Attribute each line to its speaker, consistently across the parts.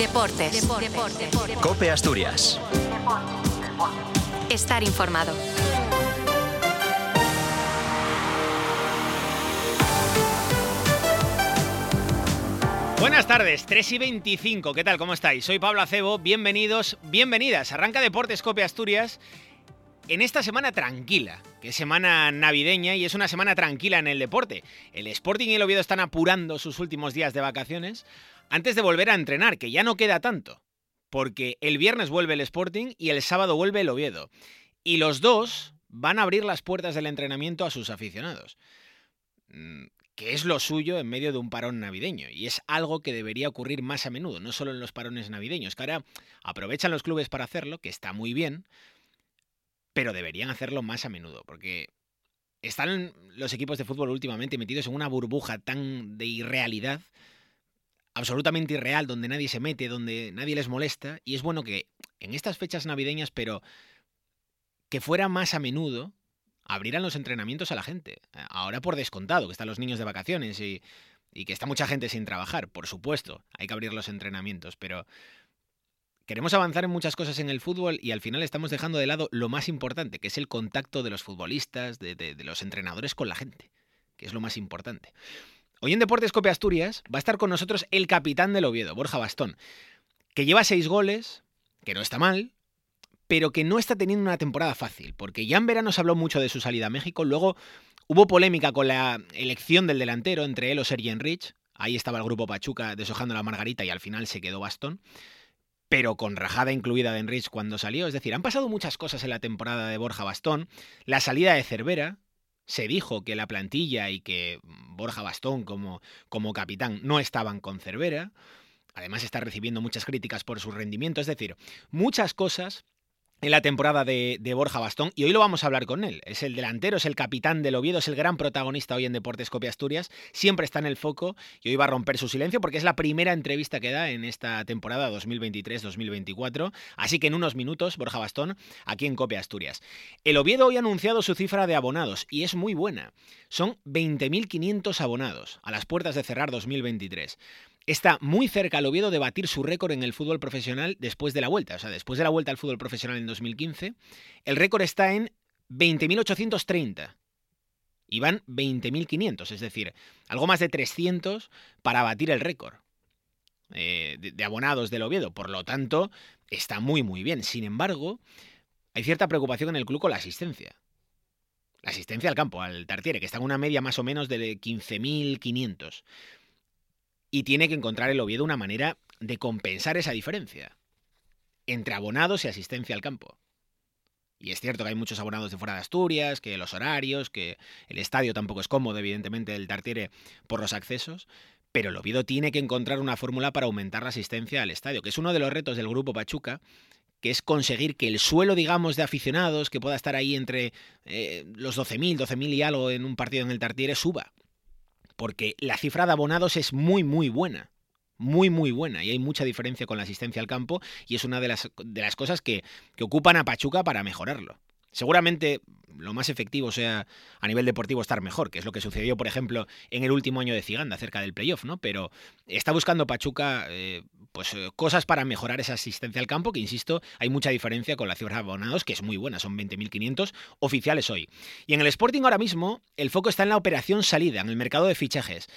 Speaker 1: Deportes.
Speaker 2: Cope Asturias.
Speaker 1: Estar informado.
Speaker 3: Buenas tardes, 3 y 25, ¿qué tal? ¿Cómo estáis? Soy Pablo Acebo, bienvenidos, bienvenidas. Arranca Deportes Cope Asturias en esta semana tranquila, que es semana navideña y es una semana tranquila en el deporte. El Sporting y el Oviedo están apurando sus últimos días de vacaciones antes de volver a entrenar, que ya no queda tanto, porque el viernes vuelve el Sporting y el sábado vuelve el Oviedo. Y los dos van a abrir las puertas del entrenamiento a sus aficionados. Mm, que es lo suyo en medio de un parón navideño. Y es algo que debería ocurrir más a menudo, no solo en los parones navideños, que ahora aprovechan los clubes para hacerlo, que está muy bien, pero deberían hacerlo más a menudo, porque están los equipos de fútbol últimamente metidos en una burbuja tan de irrealidad, absolutamente irreal, donde nadie se mete, donde nadie les molesta, y es bueno que en estas fechas navideñas, pero que fuera más a menudo, abrieran los entrenamientos a la gente. Ahora por descontado, que están los niños de vacaciones y, y que está mucha gente sin trabajar, por supuesto, hay que abrir los entrenamientos, pero queremos avanzar en muchas cosas en el fútbol y al final estamos dejando de lado lo más importante, que es el contacto de los futbolistas, de, los entrenadores con la gente, que es lo más importante. Hoy en Deportes Cope Asturias va a estar con nosotros el capitán del Oviedo, Borja Bastón, que lleva seis goles, que no está mal, pero que no está teniendo una temporada fácil, porque ya en verano se habló mucho de su salida a México, luego hubo polémica con la elección del delantero entre él o Sergi Enrich, ahí estaba el grupo Pachuca deshojando la margarita y al final se quedó Bastón, pero con rajada incluida de Enrich cuando salió, es decir, han pasado muchas cosas en la temporada de Borja Bastón, la salida de Cervera, se dijo que la plantilla y que Borja Bastón como, como capitán no estaban con Cervera, además está recibiendo muchas críticas por su rendimiento, es decir, muchas cosas en la temporada de, de, Borja Bastón y hoy lo vamos a hablar con él. Es el delantero, es el capitán del Oviedo, es el gran protagonista hoy en Deportes Copia Asturias, siempre está en el foco y hoy va a romper su silencio porque es la primera entrevista que da en esta temporada 2023-2024. Así que en unos minutos, Borja Bastón, aquí en Copia Asturias. El Oviedo hoy ha anunciado su cifra de abonados y es muy buena. Son 20.500 abonados a las puertas de cerrar 2023 está muy cerca al Oviedo de batir su récord en el fútbol profesional después de la vuelta. O sea, después de la vuelta al fútbol profesional en 2015, el récord está en 20.830. Y van 20.500, es decir, algo más de 300 para batir el récord eh, de, de abonados del Oviedo. Por lo tanto, está muy, muy bien. Sin embargo, hay cierta preocupación en el club con la asistencia. La asistencia al campo, al Tartiere, que está en una media más o menos de 15.500 y tiene que encontrar el Oviedo una manera de compensar esa diferencia entre abonados y asistencia al campo. Y es cierto que hay muchos abonados de fuera de Asturias, que los horarios, que el estadio tampoco es cómodo, evidentemente, el Tartiere por los accesos, pero el Oviedo tiene que encontrar una fórmula para aumentar la asistencia al estadio, que es uno de los retos del grupo Pachuca, que es conseguir que el suelo, digamos, de aficionados, que pueda estar ahí entre eh, los 12.000, 12.000 y algo en un partido en el Tartiere, suba porque la cifra de abonados es muy, muy buena. Muy, muy buena. Y hay mucha diferencia con la asistencia al campo y es una de las, de las cosas que, que ocupan a Pachuca para mejorarlo. Seguramente lo más efectivo sea a nivel deportivo estar mejor, que es lo que sucedió, por ejemplo, en el último año de Ciganda, cerca del playoff, ¿no? Pero está buscando Pachuca eh, pues eh, cosas para mejorar esa asistencia al campo, que insisto, hay mucha diferencia con la cifra de abonados, que es muy buena, son 20.500 oficiales hoy. Y en el Sporting ahora mismo, el foco está en la operación salida, en el mercado de fichajes.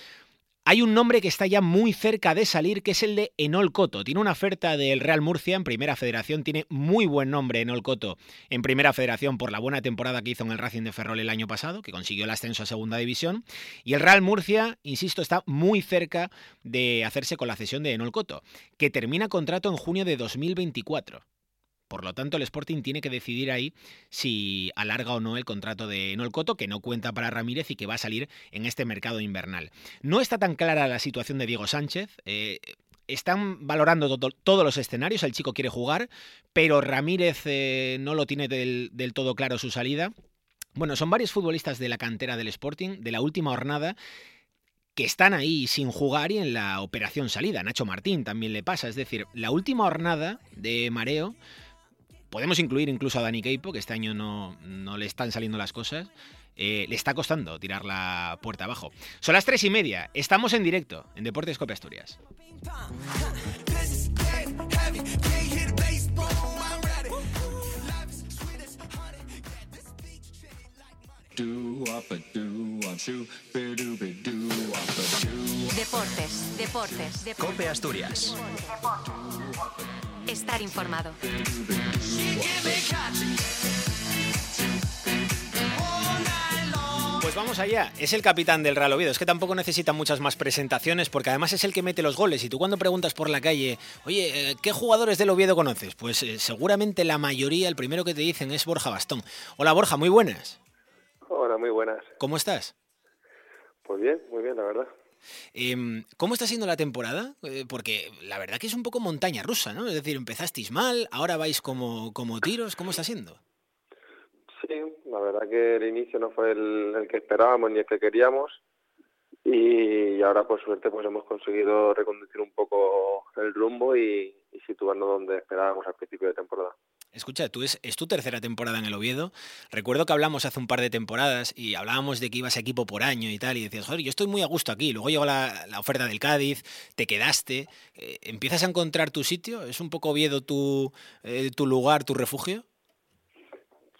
Speaker 3: Hay un nombre que está ya muy cerca de salir, que es el de Enol Coto. Tiene una oferta del Real Murcia en Primera Federación, tiene muy buen nombre Enol Coto en Primera Federación por la buena temporada que hizo en el Racing de Ferrol el año pasado, que consiguió el ascenso a Segunda División. Y el Real Murcia, insisto, está muy cerca de hacerse con la cesión de Enol Coto, que termina contrato en junio de 2024. Por lo tanto, el Sporting tiene que decidir ahí si alarga o no el contrato de Nolcoto, que no cuenta para Ramírez y que va a salir en este mercado invernal. No está tan clara la situación de Diego Sánchez. Eh, están valorando todo, todos los escenarios, el chico quiere jugar, pero Ramírez eh, no lo tiene del, del todo claro su salida. Bueno, son varios futbolistas de la cantera del Sporting, de la última jornada, que están ahí sin jugar y en la operación salida. Nacho Martín también le pasa, es decir, la última jornada de mareo Podemos incluir incluso a Dani Keipo, que este año no, no le están saliendo las cosas. Eh, le está costando tirar la puerta abajo. Son las tres y media. Estamos en directo en Deportes Cope Asturias.
Speaker 2: Deportes, deportes, deportes. Cope Asturias. Estar informado.
Speaker 3: Pues vamos allá. Es el capitán del Real Oviedo. Es que tampoco necesita muchas más presentaciones porque además es el que mete los goles. Y tú cuando preguntas por la calle, oye, eh, ¿qué jugadores del Oviedo conoces? Pues eh, seguramente la mayoría, el primero que te dicen es Borja Bastón. Hola Borja, muy buenas.
Speaker 1: Hola, muy buenas.
Speaker 3: ¿Cómo estás?
Speaker 1: Pues bien, muy bien, la verdad.
Speaker 3: Em, ¿Cómo está siendo la temporada? Eh, porque la verdad que es un poco montaña rusa, ¿no? Es decir, empezasteis mal, ahora vais como, como tiros. ¿Cómo está siendo?
Speaker 1: Sí, la verdad que el inicio no fue el, que esperábamos ni el que queríamos y ahora por suerte pues hemos conseguido reconducir un poco el rumbo y, y situarnos donde esperábamos al principio de temporada.
Speaker 3: Escucha, tú es, es, tu tercera temporada en el Oviedo. Recuerdo que hablamos hace un par de temporadas y hablábamos de que ibas equipo por año y tal, y decías, joder, yo estoy muy a gusto aquí. Luego llegó la, la oferta del Cádiz, te quedaste. Eh, ¿Empiezas a encontrar tu sitio? ¿Es un poco Oviedo tu, eh, tu lugar, tu refugio?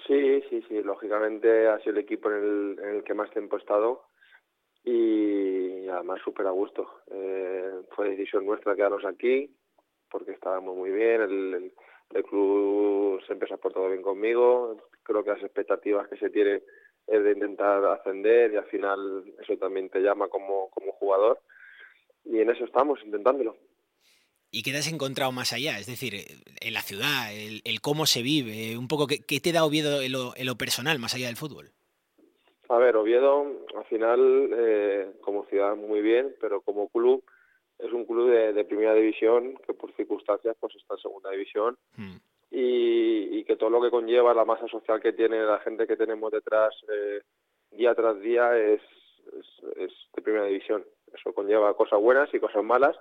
Speaker 1: Sí, sí, sí. Lógicamente ha sido el equipo en el, en el que más tiempo he estado y además súper a gusto. Eh, fue decisión nuestra quedarnos aquí porque estábamos muy bien. el, el club siempre se ha portado bien conmigo, creo que las expectativas que se tiene es de intentar ascender y al final eso también te llama como, como jugador y en eso estamos, intentándolo.
Speaker 3: ¿Y qué te has encontrado más allá? Es decir, en la ciudad, el, el cómo se vive, un poco, ¿qué, qué te da Oviedo en lo, en lo, personal, más allá del fútbol?
Speaker 1: A ver, Oviedo, al final, eh, como ciudad muy bien, pero como club, es un club de, de, primera división que por circunstancias pues está en segunda división mm. y, y, que todo lo que conlleva la masa social que tiene la gente que tenemos detrás eh, día tras día es, es, es, de primera división. Eso conlleva cosas buenas y cosas malas,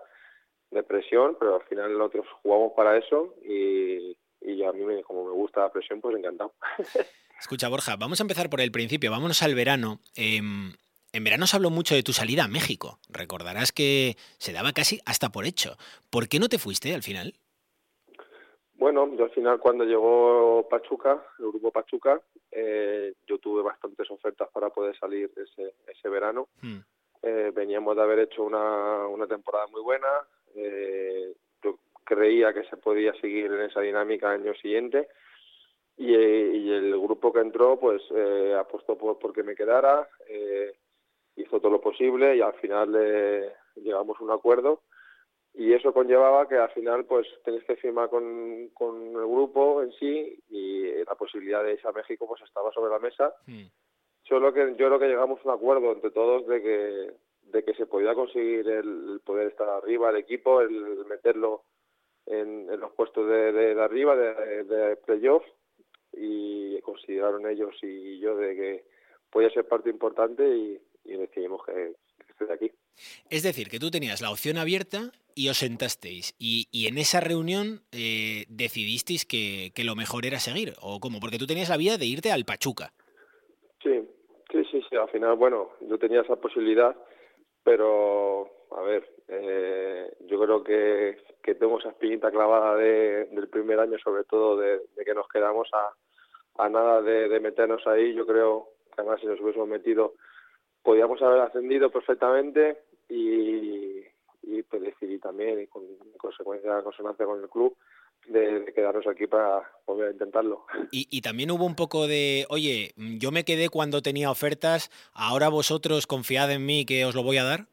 Speaker 1: de presión, pero al final nosotros jugamos para eso y, y a mí me, como me gusta la presión, pues encantado.
Speaker 3: Escucha, Borja, vamos a empezar por el principio, vámonos al verano. Eh, en verano se habló mucho de tu salida a México. Recordarás que se daba casi hasta por hecho. ¿Por qué no te fuiste al final?
Speaker 1: Bueno, yo al final cuando llegó Pachuca, el grupo Pachuca, eh, yo tuve bastantes ofertas para poder salir ese, ese verano. Hmm. Eh, veníamos de haber hecho una, una temporada muy buena. Eh, yo creía que se podía seguir en esa dinámica el año siguiente. Y, y el grupo que entró, pues eh, apostó por, por que me quedara. Eh, hizo todo lo posible y al final eh, llegamos a un acuerdo y eso conllevaba que al final pues tenés que firmar con, con el grupo en sí y la posibilidad de irse a México pues estaba sobre la mesa mm. solo que yo creo que llegamos a un acuerdo entre todos de que de que se podía conseguir el, poder estar arriba el equipo el meterlo en, en los puestos de, de, de arriba de, de playoff y consideraron ellos y yo de que podía ser parte importante y, y decidimos que, que esté aquí.
Speaker 3: Es decir, que tú tenías la opción abierta y os sentasteis. Y, y en esa reunión eh, decidisteis que, que, lo mejor era seguir. ¿O cómo? Porque tú tenías la vía de irte al Pachuca.
Speaker 1: Sí, sí, sí, sí. Al final, bueno, yo tenía esa posibilidad, pero, a ver, eh, yo creo que, que tengo esa espinita clavada de, del primer año, sobre todo de, que nos quedamos a, nada de, meternos ahí. Yo creo que además si nos hubiésemos metido podíamos haber ascendido perfectamente y, y pues decidí también, y con consecuencia, consonancia con el club, de, de, quedarnos aquí para volver a intentarlo.
Speaker 3: Y, y, también hubo un poco de, oye, yo me quedé cuando tenía ofertas, ahora vosotros confiad en mí que os lo voy a dar.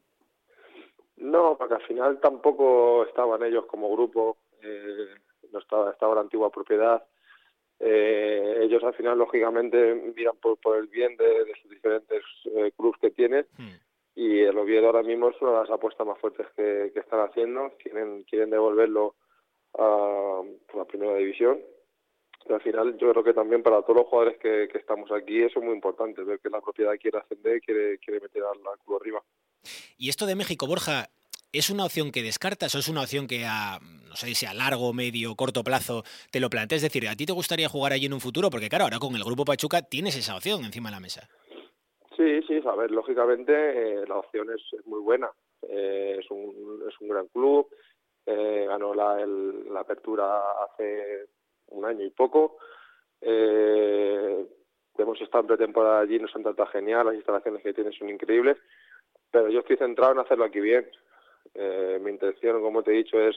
Speaker 1: No, porque al final tampoco estaban ellos como grupo, eh, no estaba, estaba la antigua propiedad, eh, ellos al final lógicamente miran por, por el bien de, de sus diferentes eh, clubes que tienen. Hmm. y el Oviedo ahora mismo es una de las apuestas más fuertes que, que están haciendo. Quieren quieren devolverlo a, a la primera división. Y al final yo creo que también para todos los jugadores que, que estamos aquí eso es muy importante ver que la propiedad quiere ascender quiere quiere meter al club arriba.
Speaker 3: Y esto de México Borja ¿Es una opción que descartas o es una opción que a, no sé si a largo, medio, corto plazo te lo planteas? Es decir, ¿a ti te gustaría jugar allí en un futuro? Porque claro, ahora con el Grupo Pachuca tienes esa opción encima de la mesa.
Speaker 1: Sí, sí, a ver, lógicamente eh, la opción es, muy buena. Eh, es, un, es un gran club, eh, ganó la apertura hace un año y poco. Eh, hemos estado en pretemporada allí, nos han tratado genial, las instalaciones que tienen son increíbles, pero yo estoy centrado en hacerlo aquí bien. Eh, mi intención, como te he dicho, es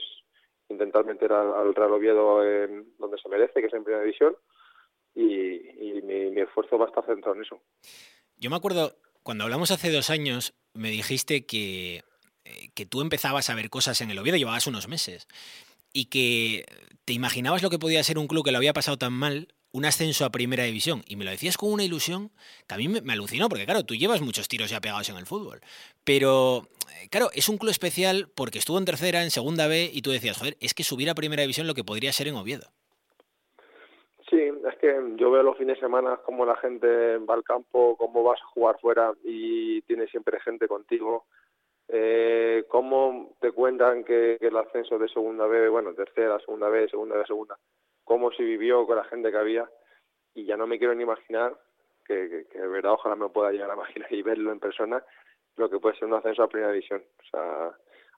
Speaker 1: intentar meter al, Real Oviedo en donde se merece, que es en primera división, y, mi, esfuerzo va a estar centrado en eso.
Speaker 3: Yo me acuerdo, cuando hablamos hace dos años, me dijiste eh, que tú empezabas a ver cosas en el Oviedo, llevabas unos meses, y que te imaginabas lo que podía ser un club que lo había pasado tan mal un ascenso a primera división. Y me lo decías con una ilusión que a mí me, alucinó, porque claro, tú llevas muchos tiros ya pegados en el fútbol. Pero, eh, claro, es un club especial porque estuvo en tercera, en segunda B, y tú decías, joder, es que subir a primera división lo que podría ser en Oviedo.
Speaker 1: Sí, es que yo veo los fines de semana como la gente va al campo, cómo vas a jugar fuera y tienes siempre gente contigo. Eh, cómo te cuentan que, que, el ascenso de segunda B, bueno, tercera, segunda B, segunda B, segunda, cómo se vivió con la gente que había y ya no me quiero ni imaginar que, que, de verdad ojalá me pueda llegar a imaginar y verlo en persona lo que puede ser un ascenso a primera división. O sea,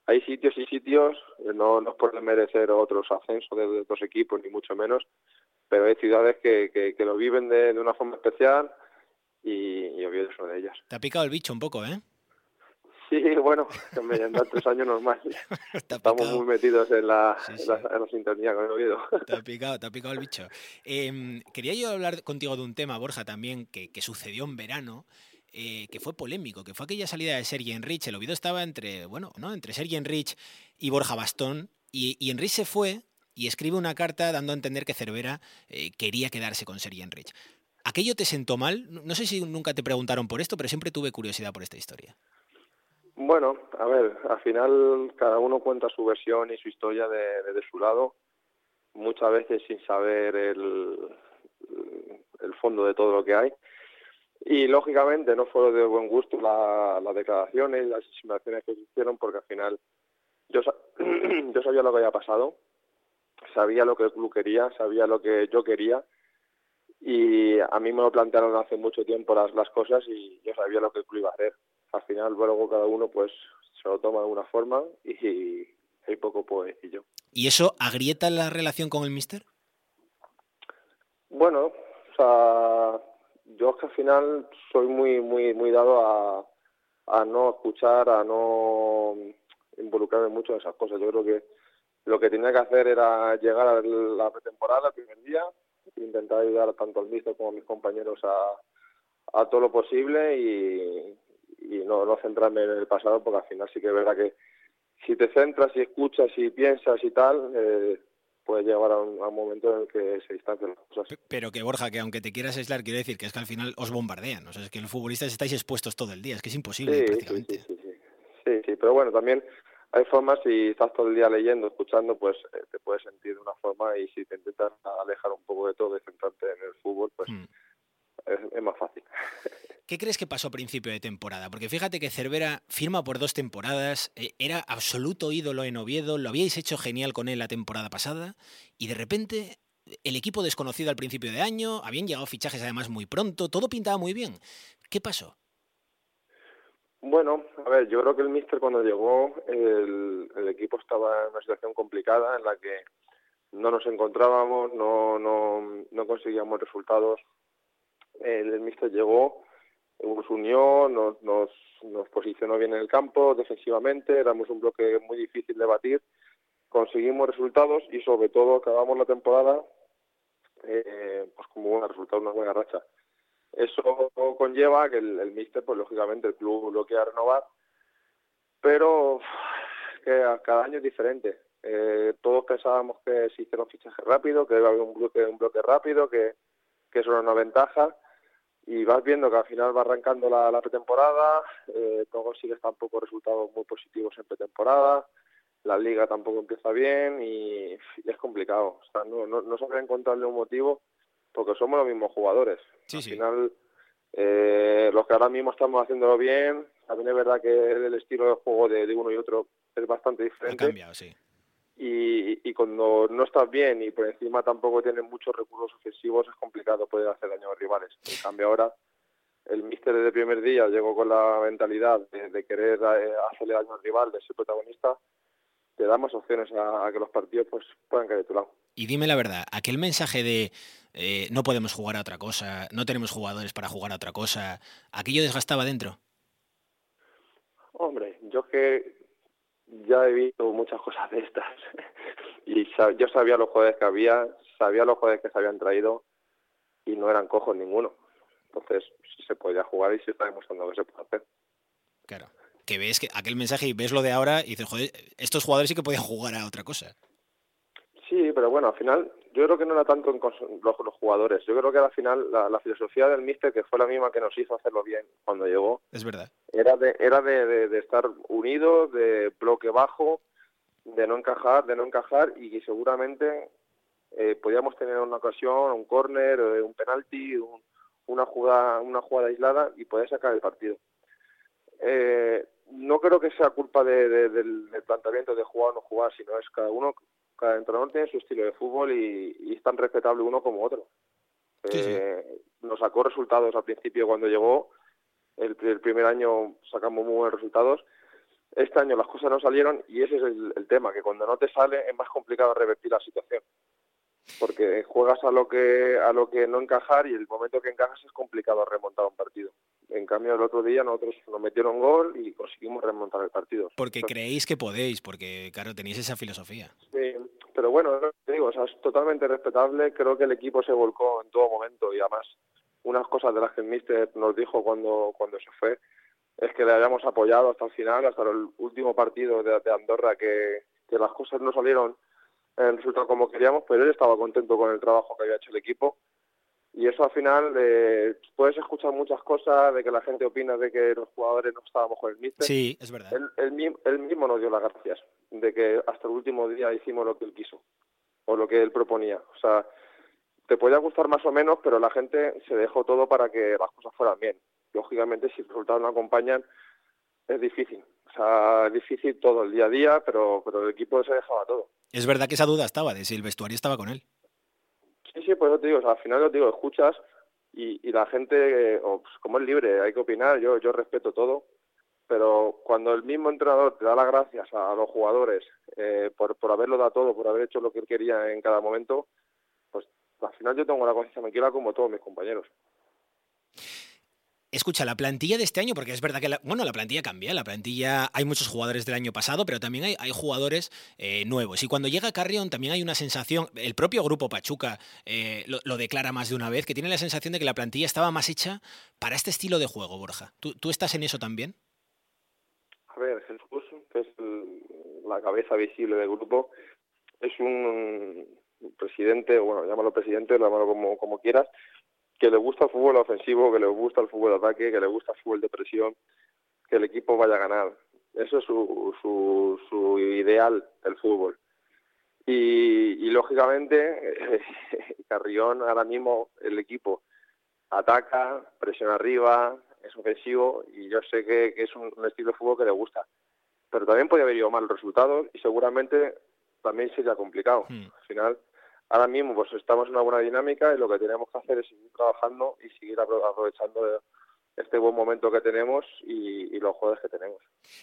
Speaker 1: hay sitios y sitios, no, no es por merecer otros ascensos de, otros equipos, ni mucho menos, pero hay ciudades que, que, lo viven de, de, una forma especial y, y Oviedo es una de ellas.
Speaker 3: Te ha picado el bicho un poco, ¿eh?
Speaker 1: Sí, bueno, que me han dado tres años normal. Estamos muy metidos en la, sintonía con el oído.
Speaker 3: Te ha picado, te ha picado el bicho. Em, quería yo hablar contigo de un tema, Borja, también, que, sucedió en verano. Eh, que fue polémico, que fue aquella salida de Sergi Enrich. El Oviedo estaba entre, bueno, ¿no? entre Sergi Enrich y Borja Bastón, y, y Enrich se fue y escribe una carta dando a entender que Cervera eh, quería quedarse con Sergi Enrich. ¿Aquello te sentó mal? No sé si nunca te preguntaron por esto, pero siempre tuve curiosidad por esta historia.
Speaker 1: Bueno, a ver, al final cada uno cuenta su versión y su historia de, su lado, muchas veces sin saber el, el fondo de todo lo que hay. Y lógicamente no fueron de buen gusto las declaraciones, las insinuaciones que se hicieron, porque al final yo, yo sabía lo que había pasado, sabía lo que el club quería, sabía lo que yo quería, y a mí me lo plantearon hace mucho tiempo las, las cosas y yo sabía lo que el club iba a hacer al final luego cada uno pues se lo toma de una forma y, hay poco puedo decir yo.
Speaker 3: ¿Y eso agrieta la relación con el mister?
Speaker 1: Bueno, o sea, yo es que al final soy muy muy muy dado a, a no escuchar, a no involucrarme mucho en esas cosas. Yo creo que lo que tenía que hacer era llegar a la pretemporada el primer día, intentar ayudar tanto al mister como a mis compañeros a, a todo lo posible y, y no, no centrarme en el pasado porque al final sí que es verdad que si te centras y escuchas y piensas y tal, eh, puede llegar a un, momento en el que se distancian las cosas.
Speaker 3: Pero que Borja, que aunque te quieras aislar, quiero decir que es que al final os bombardean, o sea, es que los futbolistas estáis expuestos todo el día, es que es imposible prácticamente.
Speaker 1: Sí sí, sí, sí, pero bueno, también hay formas, si estás todo el día leyendo, escuchando, pues eh, te puedes sentir de una forma y si te intentas alejar un poco de todo y centrarte en el fútbol, pues... Hmm es, más fácil.
Speaker 3: ¿Qué crees que pasó a principio de temporada? Porque fíjate que Cervera firma por dos temporadas, eh, era absoluto ídolo en Oviedo, lo habíais hecho genial con él la temporada pasada, y de repente el equipo desconocido al principio de año, habían llegado fichajes además muy pronto, todo pintaba muy bien. ¿Qué pasó?
Speaker 1: Bueno, a ver, yo creo que el míster cuando llegó, el, el, equipo estaba en una situación complicada en la que no nos encontrábamos, no, no, no conseguíamos resultados el, míster llegó, nos unió, nos, nos, nos posicionó bien en el campo, defensivamente, éramos un bloque muy difícil de batir, conseguimos resultados y sobre todo acabamos la temporada eh, pues como un resultado, una buena racha. Eso conlleva que el, el míster, pues lógicamente el club lo quiera renovar, pero que cada año es diferente. Eh, todos pensábamos que se hicieron fichajes rápido, que iba a haber un bloque, un bloque rápido, que, que eso era una ventaja, y vas viendo que al final va arrancando la, la pretemporada, eh, no consigues tampoco resultados muy positivos en pretemporada, la liga tampoco empieza bien y, es complicado. O sea, no, no, no sabría encontrarle un motivo porque somos los mismos jugadores. al final, eh, los que ahora mismo estamos haciéndolo bien, también es verdad que el estilo de juego de, de uno y otro es bastante diferente.
Speaker 3: Ha cambiado, sí
Speaker 1: y, y cuando no estás bien y por encima tampoco tienes muchos recursos ofensivos es complicado poder hacer daño a los rivales. En cambio ahora el míster desde el primer día llegó con la mentalidad de, querer eh, hacerle daño al rival, de ser protagonista, te da más opciones a, que los partidos pues puedan caer de tu lado.
Speaker 3: Y dime la verdad, aquel mensaje de eh, no podemos jugar a otra cosa, no tenemos jugadores para jugar a otra cosa, ¿aquello desgastaba dentro?
Speaker 1: Hombre, yo que ya he visto muchas cosas de estas y yo sabía los jugadores que había, sabía los jugadores que se habían traído y no eran cojos ninguno. Entonces, se podía jugar y se está demostrando que se puede hacer.
Speaker 3: Claro. Que ves que aquel mensaje y ves lo de ahora y dices, joder, estos jugadores sí que podían jugar a otra cosa.
Speaker 1: Sí, pero bueno, al final yo creo que no era tanto en los, los jugadores. Yo creo que al final la, filosofía del míster, que fue la misma que nos hizo hacerlo bien cuando llegó,
Speaker 3: es verdad.
Speaker 1: Era de, era de, de, estar unidos, de bloque bajo, de no encajar, de no encajar y seguramente eh, podíamos tener una ocasión, un córner, eh, un penalti, una jugada, una jugada aislada y poder sacar el partido. Eh, no creo que sea culpa de, del, planteamiento de jugar o no jugar, sino es cada uno cada entrenador tiene su estilo de fútbol y, es tan respetable uno como otro. Eh, nos sacó resultados al principio cuando llegó, el, primer año sacamos muy buenos resultados. Este año las cosas no salieron y ese es el, tema, que cuando no te sale es más complicado revertir la situación. Porque juegas a lo que a lo que no encajar y el momento que encajas es complicado remontar un partido. En cambio, el otro día nosotros nos metieron gol y conseguimos remontar el partido.
Speaker 3: Porque creéis que podéis, porque, claro, tenéis esa filosofía.
Speaker 1: Pero bueno, te digo, o sea, es totalmente respetable. Creo que el equipo se volcó en todo momento y además, unas cosas de las que el nos dijo cuando, cuando se fue es que le hayamos apoyado hasta el final, hasta el último partido de, Andorra, que, las cosas no salieron en resultado como queríamos, pero él estaba contento con el trabajo que había hecho el equipo y eso al final eh, puedes escuchar muchas cosas de que la gente opina de que los jugadores no estábamos con el míster.
Speaker 3: Sí, es verdad.
Speaker 1: Él, mismo nos dio las gracias de que hasta el último día hicimos lo que él quiso o lo que él proponía. O sea, te podía gustar más o menos, pero la gente se dejó todo para que las cosas fueran bien. Lógicamente, si los resultados no acompañan, es difícil. O sea, es difícil todo el día a día, pero, pero el equipo se dejaba todo.
Speaker 3: Es verdad que esa duda estaba de si el vestuario estaba con él.
Speaker 1: Sí, sí, pues eso te digo, al final te digo, escuchas y, la gente, pues, como es libre, hay que opinar, yo, yo respeto todo, pero cuando el mismo entrenador te da las gracias a, los jugadores eh, por, por haberlo dado todo, por haber hecho lo que él quería en cada momento, pues al final yo tengo la conciencia tranquila como todos mis compañeros.
Speaker 3: Escucha, la plantilla de este año, porque es verdad que la, bueno, la plantilla cambia, la plantilla hay muchos jugadores del año pasado, pero también hay, jugadores eh, nuevos. Y cuando llega Carrión también hay una sensación, el propio grupo Pachuca eh, lo, declara más de una vez, que tiene la sensación de que la plantilla estaba más hecha para este estilo de juego, Borja. ¿Tú, estás en eso también?
Speaker 1: A ver, Jesús, que es la cabeza visible del grupo, es un presidente, bueno, llámalo presidente, llámalo como quieras, que le gusta el fútbol ofensivo, que le gusta el fútbol de ataque, que le gusta el fútbol de presión, que el equipo vaya a ganar. Eso es su, su, su ideal del fútbol. Y, lógicamente, Carrión ahora mismo el equipo ataca, presiona arriba, es ofensivo y yo sé que, es un, estilo de fútbol que le gusta. Pero también podría haber ido mal resultados y seguramente también sería complicado. Hmm. Al final, ahora mismo pues estamos en una buena dinámica y lo que tenemos que hacer es seguir trabajando y seguir aprovechando este buen momento que tenemos y, los jugadores que tenemos.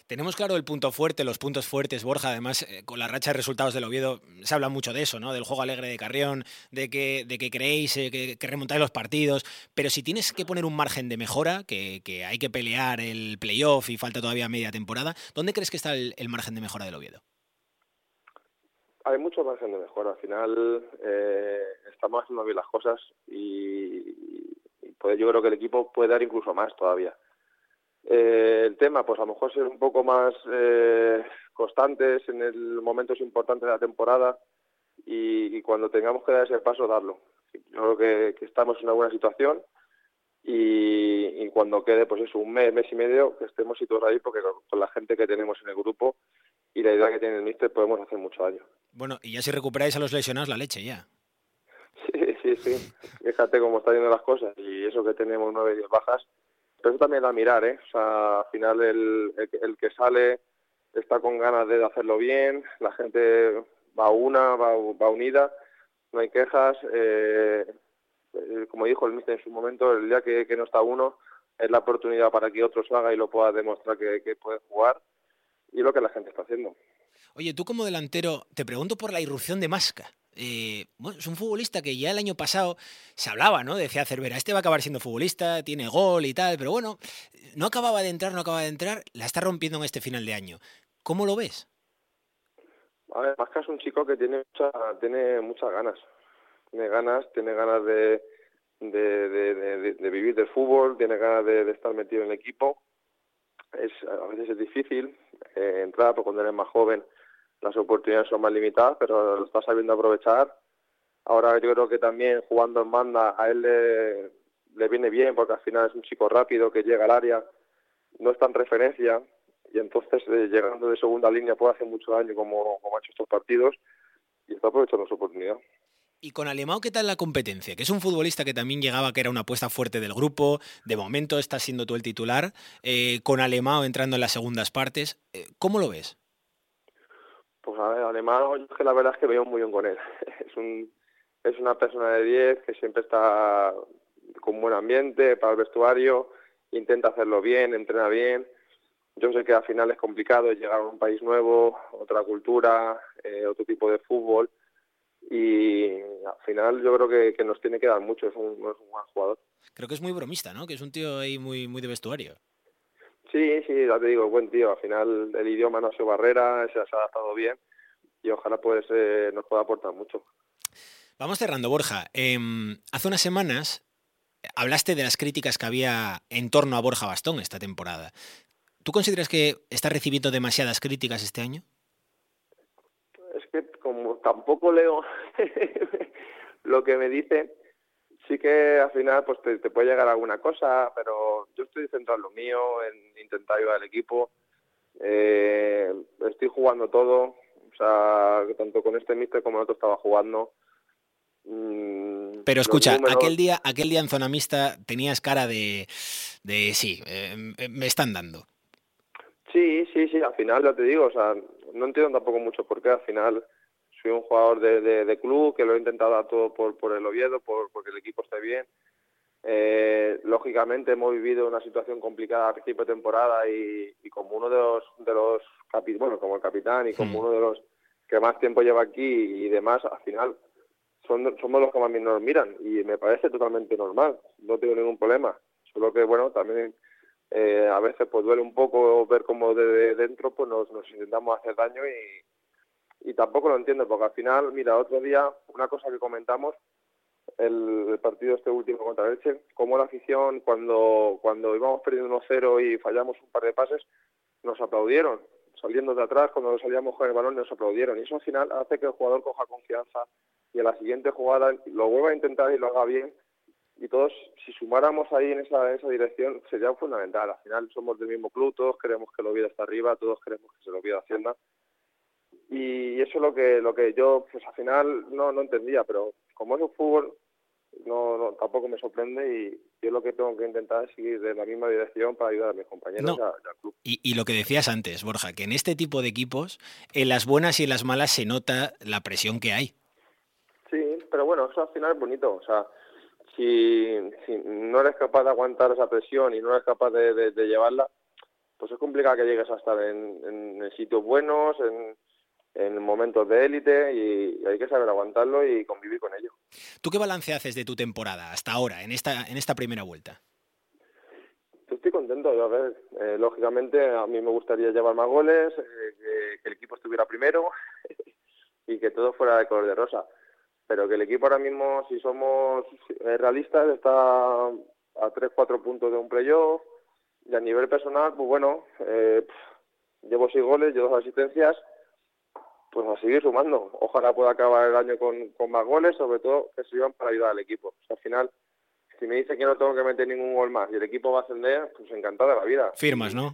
Speaker 3: Tenemos claro el punto fuerte, los puntos fuertes, Borja. Además, eh, con la racha de resultados del Oviedo se habla mucho de eso, ¿no? Del juego alegre de Carrión, de que, de que creéis, eh, que, que, remontáis los partidos. Pero si tienes que poner un margen de mejora, que, hay que pelear el playoff y falta todavía media temporada, ¿dónde crees que está el margen de mejora del Oviedo?
Speaker 1: Hay mucho margen de mejora. Al final eh, estamos haciendo bien las cosas y, pues yo creo que el equipo puede dar incluso más todavía. Eh, el tema, pues a lo mejor ser un poco más eh, constantes en el momentos importantes de la temporada y, cuando tengamos que dar ese paso, darlo. Yo creo que, estamos en una buena situación y, cuando quede, pues eso, un mes, mes y medio, que estemos situados ahí, porque con, la gente que tenemos en el grupo y la idea que tiene el míster podemos hacer mucho daño.
Speaker 3: Bueno, y ya si recuperáis a los lesionados, la leche ya.
Speaker 1: Sí, sí, sí. Fíjate cómo están yendo las cosas y eso que tenemos nueve diez bajas. Pero eso también da a mirar, ¿eh? O sea, al final el, el, que sale está con ganas de hacerlo bien, la gente va una, va, va unida, no hay quejas. Eh, eh, como dijo el míster en su momento, el día que, no está uno es la oportunidad para que otro haga y lo pueda demostrar que, que puede jugar y lo que la gente está haciendo.
Speaker 3: Oye, tú como delantero, te pregunto por la irrupción de Masca. Eh, bueno, es un futbolista que ya el año pasado se hablaba, ¿no? Decía Cervera, este va a acabar siendo futbolista, tiene gol y tal, pero bueno, no acababa de entrar, no acaba de entrar, la está rompiendo en este final de año. ¿Cómo lo ves?
Speaker 1: A ver, Masca es un chico que tiene, tiene muchas ganas. Tiene ganas, tiene ganas de, de, vivir del fútbol, tiene ganas de, estar metido en el equipo. Es, a veces es difícil eh, entrar, porque cuando eres más joven las oportunidades son más limitadas, pero lo está sabiendo aprovechar. Ahora yo creo que también jugando en banda a él le, viene bien, porque al final es un chico rápido que llega al área, no está en referencia, y entonces eh, llegando de segunda línea puede hacer mucho daño como, como ha hecho estos partidos, y está aprovechando su oportunidad.
Speaker 3: ¿Y con Alemão qué tal la competencia? Que es un futbolista que también llegaba, que era una apuesta fuerte del grupo. De momento está siendo tú el titular. Eh, con Alemão entrando en las segundas partes. Eh, ¿Cómo lo ves?
Speaker 1: Pues a ver, Alemão, yo que la verdad es que veo muy bien con él. Es, un, es una persona de 10 que siempre está con buen ambiente para el vestuario, intenta hacerlo bien, entrena bien. Yo sé que al final es complicado llegar a un país nuevo, otra cultura, eh, otro tipo de fútbol y al final yo creo que, nos tiene que dar mucho, es un, buen jugador.
Speaker 3: Creo que es muy bromista, ¿no? Que es un tío ahí muy, muy de vestuario.
Speaker 1: Sí, sí, ya te digo, buen tío. Al final el idioma no ha sido barrera, se ha adaptado bien y ojalá pues eh, nos pueda aportar mucho.
Speaker 3: Vamos cerrando, Borja. Em, hace unas semanas hablaste de las críticas que había en torno a Borja Bastón esta temporada. ¿Tú consideras que está recibiendo demasiadas críticas este año?
Speaker 1: como tampoco leo lo que me dice, sí que al final pues te, puede llegar alguna cosa, pero yo estoy centrado en lo mío, en intentar ayudar al equipo. Eh, estoy jugando todo, o sea, tanto con este mister como el otro estaba jugando.
Speaker 3: Mm, pero escucha, aquel día, aquel día en zona mixta tenías cara de, de sí, eh, me están dando.
Speaker 1: Sí, sí, sí, al final ya te digo, o sea, no entiendo tampoco mucho por qué, al final soy un jugador de, de, club que lo he intentado dar todo por, por el Oviedo, por, porque el equipo esté bien. Eh, lógicamente hemos vivido una situación complicada a principio de temporada y, como uno de los, de los bueno, como el capitán y como uno de los que más tiempo lleva aquí y demás, al final son, somos los que más nos miran y me parece totalmente normal, no tengo ningún problema. Solo que, bueno, también eh, a veces pues duele un poco ver cómo de, dentro pues nos, nos intentamos hacer daño y, y tampoco lo entiendo, porque al final, mira, otro día, una cosa que comentamos, el, partido este último contra Elche, como la afición, cuando, cuando íbamos perdiendo 1-0 y fallamos un par de pases, nos aplaudieron. Saliendo de atrás, cuando salíamos con el balón, nos aplaudieron. Y eso al final hace que el jugador coja confianza y en la siguiente jugada lo vuelva a intentar y lo haga bien. Y todos, si sumáramos ahí en esa, esa dirección, sería fundamental. Al final somos del mismo club, todos queremos que el Oviedo está arriba, todos queremos que se lo Oviedo hacienda y eso es lo que lo que yo pues al final no, no entendía pero como es un fútbol no, tampoco me sorprende y yo lo que tengo que intentar es seguir de la misma dirección para ayudar a mis compañeros y, al club.
Speaker 3: Y, y, lo que decías antes, Borja, que en este tipo de equipos, en las buenas y en las malas se nota la presión que hay.
Speaker 1: Sí, pero bueno, eso al final es bonito. O sea, si, si no eres capaz de aguantar esa presión y no eres capaz de, de, llevarla, pues es complicado que llegues a estar en, en sitios buenos, en, en momentos de élite y hay que saber aguantarlo y convivir con ello.
Speaker 3: ¿Tú qué balance haces de tu temporada hasta ahora, en esta, en esta primera vuelta?
Speaker 1: Estoy contento, a ver, eh, lógicamente a mí me gustaría llevar más goles, eh, que, el equipo estuviera primero y que todo fuera de color de rosa. Pero que el equipo ahora mismo, si somos realistas, está a 3-4 puntos de un playoff y a nivel personal, pues bueno, eh, llevo 6 goles, llevo dos asistencias pues a seguir sumando. Ojalá pueda acabar el año con, más goles, sobre todo que sirvan para ayudar al equipo. al final, si me dice que no tengo que meter ningún gol más y el equipo va a ascender, pues encantado de la vida.
Speaker 3: Firmas, ¿no?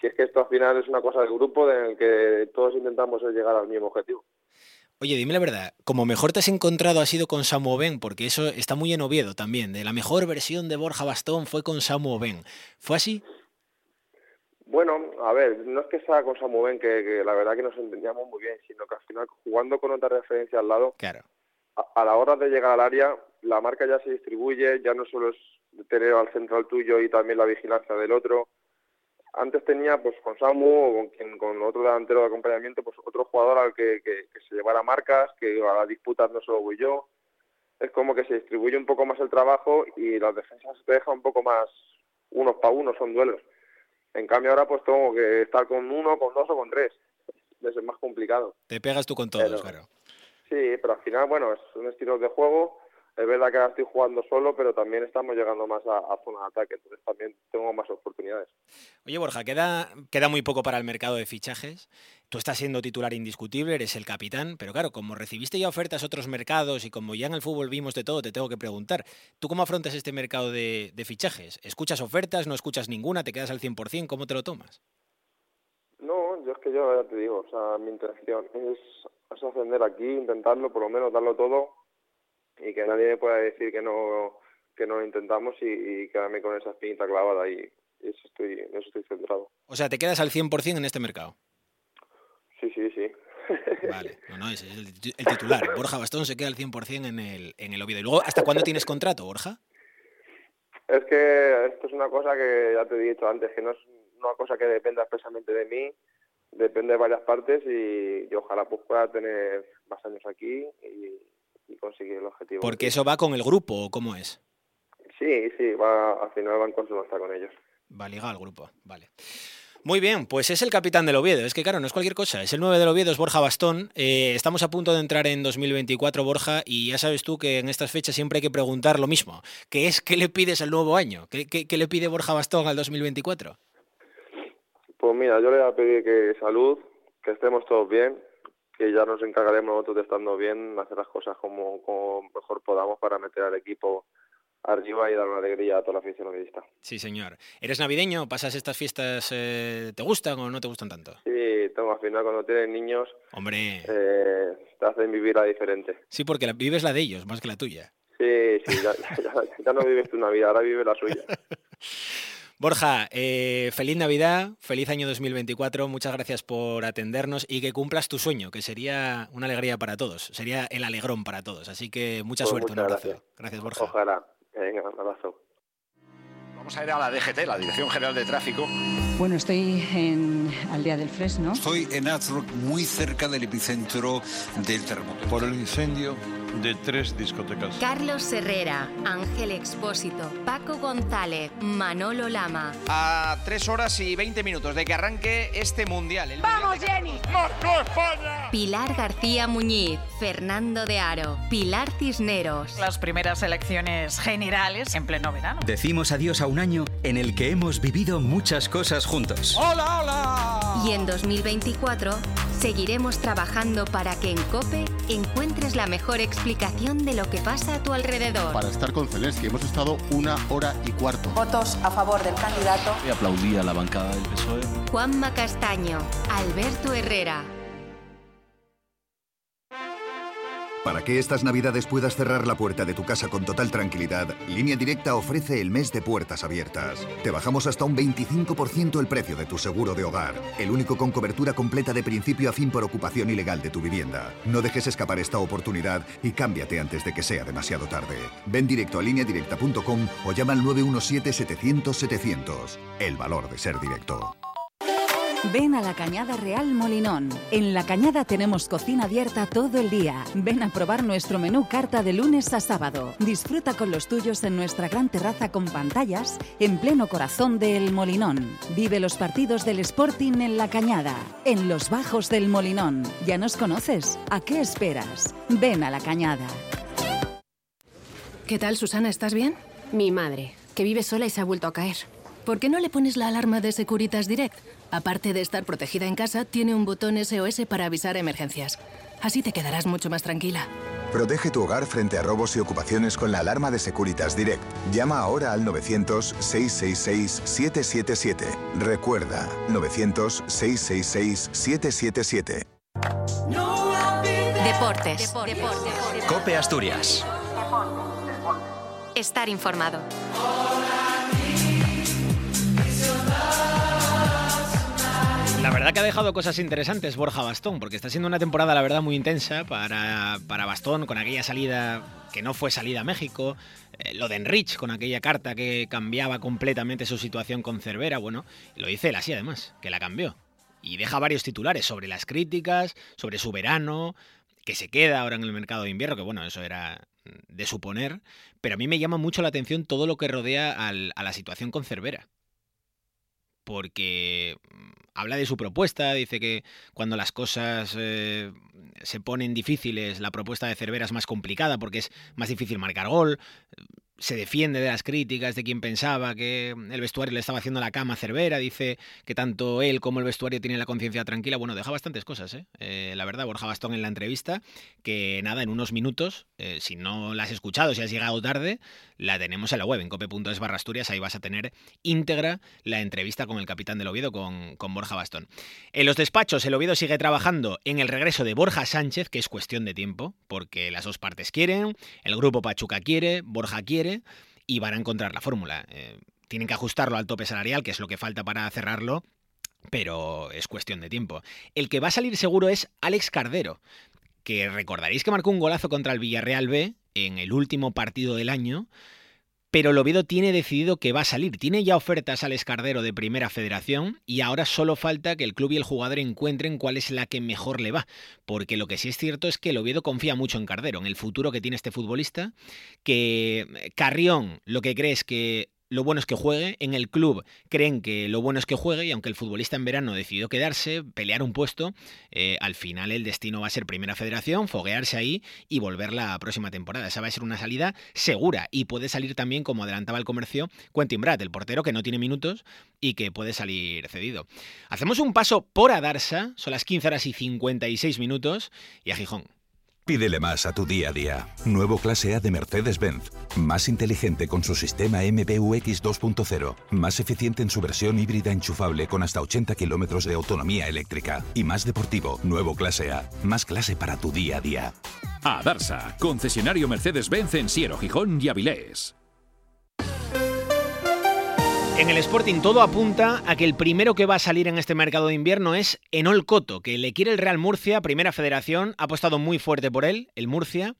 Speaker 1: Si es que esto al final es una cosa del grupo en el que todos intentamos llegar al mismo objetivo.
Speaker 3: Oye, dime la verdad, como mejor te has encontrado ha sido con Samu Ben, porque eso está muy en Oviedo también, de la mejor versión de Borja Bastón fue con Samu Ben. ¿Fue así?
Speaker 1: Bueno, a ver, no es que sea cosa muy bien, que, la verdad que nos entendíamos muy bien, sino que al final jugando con otra referencia al lado,
Speaker 3: claro.
Speaker 1: a, la hora de llegar al área, la marca ya se distribuye, ya no solo es tener al central tuyo y también la vigilancia del otro, antes tenía pues con Samu o con, quien, con otro delantero de acompañamiento, pues otro jugador al que, que, se llevara marcas, que a las disputas no solo voy yo. Es como que se distribuye un poco más el trabajo y las defensas se dejan un poco más unos para uno, son duelos. En cambio ahora pues tengo que estar con uno, con dos o con tres. Es más complicado.
Speaker 3: Te pegas tú con todos, claro.
Speaker 1: Sí, pero al final, bueno, es un estilo de juego es verdad que ahora estoy jugando solo, pero también estamos llegando más a, zona de ataque, entonces también tengo más oportunidades.
Speaker 3: Oye, Borja, queda, queda muy poco para el mercado de fichajes. Tú estás siendo titular indiscutible, eres el capitán, pero claro, como recibiste ya ofertas a otros mercados y como ya en el fútbol vimos de todo, te tengo que preguntar, ¿tú cómo afrontas este mercado de, fichajes? ¿Escuchas ofertas, no escuchas ninguna, te quedas al 100%? ¿Cómo te lo tomas?
Speaker 1: No, yo es que yo ya te digo, o sea, mi intención es, es ascender aquí, intentarlo, por lo menos darlo todo y que nadie me pueda decir que no que no lo intentamos y, quedarme con esa espinita clavada y eso estoy, en eso estoy centrado.
Speaker 3: O sea, ¿te quedas al 100% en este mercado?
Speaker 1: Sí, sí, sí.
Speaker 3: Vale, no, no, ese es el, titular. Borja Bastón se queda al 100% en el, en el Oviedo. ¿Y luego hasta cuándo tienes contrato, Borja?
Speaker 1: Es que esto es una cosa que ya te he dicho antes, que no es una cosa que dependa expresamente de mí, depende de varias partes y, y ojalá pues pueda tener más años aquí y, y conseguir el objetivo.
Speaker 3: Porque eso va con el grupo, ¿o cómo es?
Speaker 1: Sí, sí, va, al final van con está con ellos.
Speaker 3: Va ligado al grupo, vale. Muy bien, pues es el capitán del Oviedo. Es que, claro, no es cualquier cosa. Es el 9 del Oviedo, es Borja Bastón. Eh, estamos a punto de entrar en 2024, Borja, y ya sabes tú que en estas fechas siempre hay que preguntar lo mismo. ¿Qué es qué le pides al nuevo año? ¿Qué, qué, le pide Borja Bastón al 2024?
Speaker 1: Pues mira, yo le voy a pedir que salud, que estemos todos bien, que ya nos encargaremos nosotros de estando bien, hacer las cosas como, mejor podamos para meter al equipo arriba y dar una alegría a toda la afición novedista.
Speaker 3: Sí, señor. ¿Eres navideño? ¿Pasas estas fiestas? Eh, ¿Te gustan o no te gustan tanto?
Speaker 1: Sí, tengo al final cuando tienen niños.
Speaker 3: Hombre.
Speaker 1: Eh, te hacen vivir la diferente.
Speaker 3: Sí, porque la, vives la de ellos más que la tuya.
Speaker 1: Sí, sí, ya, ya no vives tu Navidad, ahora vive la suya.
Speaker 3: Borja, eh, feliz Navidad, feliz año 2024, muchas gracias por atendernos y que cumplas tu sueño, que sería una alegría para todos, sería el alegrón para todos. Así que mucha pues suerte, un abrazo. Gracias. Borja.
Speaker 1: Ojalá. Venga, un abrazo.
Speaker 4: Vamos a ir a la DGT, la Dirección General de Tráfico.
Speaker 5: Bueno, estoy en Aldea del Fresno.
Speaker 6: Estoy en Azrock, muy cerca del epicentro del terremoto.
Speaker 7: Por el incendio de tres discotecas.
Speaker 2: Carlos Herrera, Ángel Expósito, Paco González, Manolo Lama.
Speaker 3: A tres horas y 20 minutos de que arranque este mundial.
Speaker 8: ¡Vamos, Jenny! ¡Marcó
Speaker 2: España! Pilar García Muñiz, Fernando de Aro, Pilar Cisneros.
Speaker 9: Las primeras elecciones generales en pleno verano.
Speaker 10: Decimos adiós a un año en el que hemos vivido muchas cosas juntos.
Speaker 3: ¡Hola, hola!
Speaker 2: Y en 2024 seguiremos trabajando para que en COPE encuentres la mejor explicación de lo que pasa a tu alrededor.
Speaker 11: Para estar con Zelensky hemos estado una hora y cuarto.
Speaker 12: Votos a favor del candidato.
Speaker 13: Y aplaudí a la bancada del PSOE.
Speaker 2: Juanma Castaño, Alberto Herrera.
Speaker 14: Para que estas navidades puedas cerrar la puerta de tu casa con total tranquilidad, Línea Directa ofrece el mes de puertas abiertas. Te bajamos hasta un 25% el precio de tu seguro de hogar, el único con cobertura completa de principio a fin por ocupación ilegal de tu vivienda. No dejes escapar esta oportunidad y cámbiate antes de que sea demasiado tarde. Ven directo a lineadirecta.com o llama al 917-700-700. El valor de ser directo.
Speaker 15: Ven a la Cañada Real Molinón. En la Cañada tenemos cocina abierta todo el día. Ven a probar nuestro menú carta de lunes a sábado. Disfruta con los tuyos en nuestra gran terraza con pantallas en pleno corazón del Molinón. Vive los partidos del Sporting en la Cañada, en los bajos del Molinón. ¿Ya nos conoces? ¿A qué esperas? Ven a la Cañada.
Speaker 16: ¿Qué tal, Susana? ¿Estás bien?
Speaker 17: Mi madre, que vive sola y se ha vuelto a caer.
Speaker 16: ¿Por qué no le pones la alarma de Securitas Direct? Aparte de estar protegida en casa, tiene un botón SOS para avisar emergencias. Así te quedarás mucho más tranquila.
Speaker 18: Protege tu hogar frente a robos y ocupaciones con la alarma de Securitas Direct. Llama ahora al 900-666-777. Recuerda, 900-666-777.
Speaker 2: Deportes.
Speaker 10: Cope Asturias.
Speaker 2: Estar informado.
Speaker 3: Que ha dejado cosas interesantes Borja Bastón, porque está siendo una temporada, la verdad, muy intensa para, para Bastón, con aquella salida que no fue salida a México, eh, lo de Enrich, con aquella carta que cambiaba completamente su situación con Cervera, bueno, lo dice él así además, que la cambió. Y deja varios titulares sobre las críticas, sobre su verano, que se queda ahora en el mercado de invierno, que bueno, eso era de suponer, pero a mí me llama mucho la atención todo lo que rodea a la situación con Cervera porque mm, habla de su propuesta, dice que cuando las cosas eh, se ponen difíciles, la propuesta de Cervera es más complicada porque es más difícil marcar gol, se defiende de las críticas de quien pensaba que el vestuario le estaba haciendo la cama a Cervera, dice que tanto él como el vestuario tienen la conciencia tranquila. Bueno, deja bastantes cosas, ¿eh? ¿eh? la verdad, Borja Bastón en la entrevista, que nada, en unos minutos, eh, si no la has escuchado, si has llegado tarde, la tenemos en la web, en cope.es barra Asturias, ahí vas a tener íntegra la entrevista con el capitán del Oviedo, con, con Borja Bastón. En los despachos, el Oviedo sigue trabajando en el regreso de Borja Sánchez, que es cuestión de tiempo, porque las dos partes quieren, el grupo Pachuca quiere, Borja quiere, y van a encontrar la fórmula. Eh, tienen que ajustarlo al tope salarial, que es lo que falta para cerrarlo, pero es cuestión de tiempo. El que va a salir seguro es Alex Cardero, que recordaréis que marcó un golazo contra el Villarreal B en el último partido del año pero el Oviedo tiene decidido que va a salir. Tiene ya ofertas al escardero de Primera Federación y ahora solo falta que el club y el jugador encuentren cuál es la que mejor le va. Porque lo que sí es cierto es que el Oviedo confía mucho en Cardero, en el futuro que tiene este futbolista, que Carrión lo que cree es que lo bueno es que juegue. En el club creen que lo bueno es que juegue y aunque el futbolista en verano decidió quedarse, pelear un puesto, eh, al final el destino va a ser Primera Federación, foguearse ahí y volver la próxima temporada. Esa va a ser una salida segura y puede salir también, como adelantaba el comercio, Quentin Brad, el portero que no tiene minutos y que puede salir cedido. Hacemos un paso por Adarsa, son las 15 horas y 56 minutos y a Gijón.
Speaker 19: Pídele más a tu día a día. Nuevo clase A de Mercedes-Benz. Más inteligente con su sistema MBUX 2.0. Más eficiente en su versión híbrida enchufable con hasta 80 kilómetros de autonomía eléctrica. Y más deportivo. Nuevo clase A. Más clase para tu día a día.
Speaker 20: A Darsa. Concesionario Mercedes-Benz en Siero, Gijón y Avilés.
Speaker 3: En el Sporting todo apunta a que el primero que va a salir en este mercado de invierno es Enol Coto, que le quiere el Real Murcia, primera federación, ha apostado muy fuerte por él, el Murcia,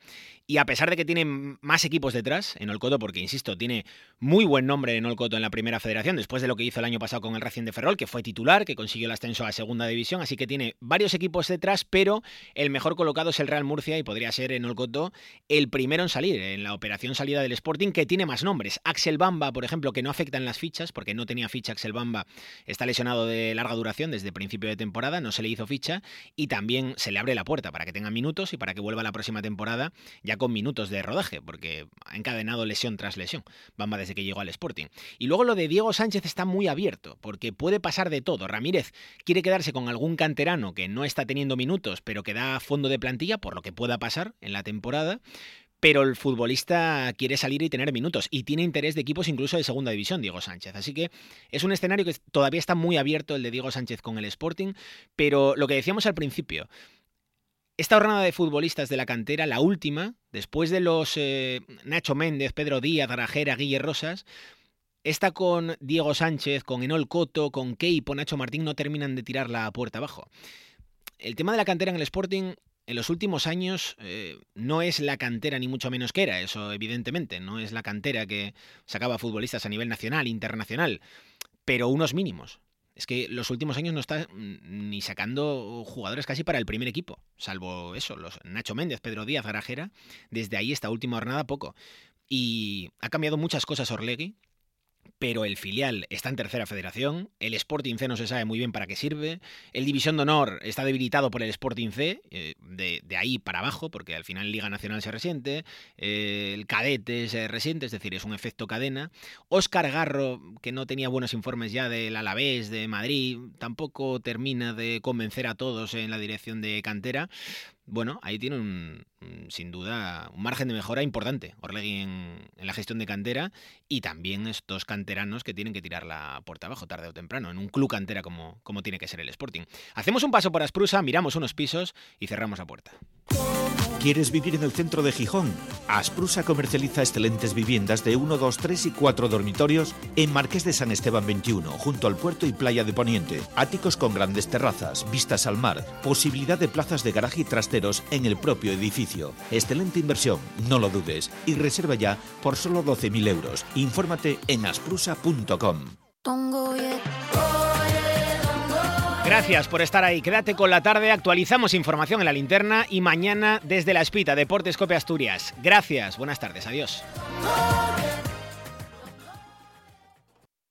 Speaker 3: y a pesar de que tiene más equipos detrás en Olcoto, porque insisto, tiene muy buen nombre en Olcoto en la primera federación, después de lo que hizo el año pasado con el Racing de Ferrol, que fue titular, que consiguió el ascenso a segunda división, así que tiene varios equipos detrás, pero el mejor colocado es el Real Murcia y podría ser en Olcoto el primero en salir, en la operación salida del Sporting, que tiene más nombres. Axel Bamba, por ejemplo, que no afecta en las fichas, porque no tenía ficha Axel Bamba, está lesionado de larga duración desde principio de temporada, no se le hizo ficha, y también se le abre la puerta para que tenga minutos y para que vuelva la próxima temporada ya con minutos de rodaje, porque ha encadenado lesión tras lesión. Bamba desde que llegó al Sporting. Y luego lo de Diego Sánchez está muy abierto, porque puede pasar de todo. Ramírez quiere quedarse con algún canterano que no está teniendo minutos, pero que da fondo de plantilla, por lo que pueda pasar en la temporada pero el futbolista quiere salir y tener minutos y tiene interés de equipos incluso de segunda división, Diego Sánchez. Así que es un escenario que todavía está muy abierto el de Diego Sánchez con el Sporting, pero lo que decíamos al principio, esta jornada de futbolistas de la cantera, la última, después de los eh, Nacho Méndez, Pedro Díaz, Arajera, Guille Rosas, esta con Diego Sánchez, con Enol Coto, con Keipo, Nacho Martín, no terminan de tirar la puerta abajo. El tema de la cantera en el Sporting en los últimos años eh, no es la cantera ni mucho menos que era, eso evidentemente, no es la cantera que sacaba futbolistas a nivel nacional, internacional, pero unos mínimos. Es que los últimos años no está mm, ni sacando jugadores casi para el primer equipo, salvo eso, los Nacho Méndez, Pedro Díaz, Garajera. Desde ahí esta última jornada poco. Y ha cambiado muchas cosas Orlegui, pero el filial está en tercera federación, el Sporting C no se sabe muy bien para qué sirve, el División de Honor está debilitado por el Sporting C, eh, de, ahí para abajo, porque al final Liga Nacional se resiente, eh, el Cadete se resiente, es decir, es un efecto cadena. Óscar Garro, que no tenía buenos informes ya del Alavés, de Madrid, tampoco termina de convencer a todos en la dirección de cantera bueno, ahí tiene un, sin duda un margen de mejora importante Orlegui en, la gestión de cantera y también estos canteranos que tienen que tirar la puerta abajo tarde o temprano, en un club cantera como, como tiene que ser el Sporting. Hacemos un paso por Asprusa, miramos unos pisos y cerramos la puerta.
Speaker 21: ¿Quieres vivir en el centro de Gijón? Asprusa comercializa excelentes viviendas de 1, 2, 3 y 4 dormitorios en Marqués de San Esteban 21, junto al puerto y playa de Poniente. Áticos con grandes terrazas, vistas al mar, posibilidad de plazas de garaje y en el propio edificio. Excelente inversión, no lo dudes. Y reserva ya por solo 12.000 euros. Infórmate en asprusa.com.
Speaker 3: Gracias por estar ahí. Quédate con la tarde. Actualizamos información en la linterna y mañana desde la Espita, Deportes Cope Asturias. Gracias. Buenas tardes. Adiós.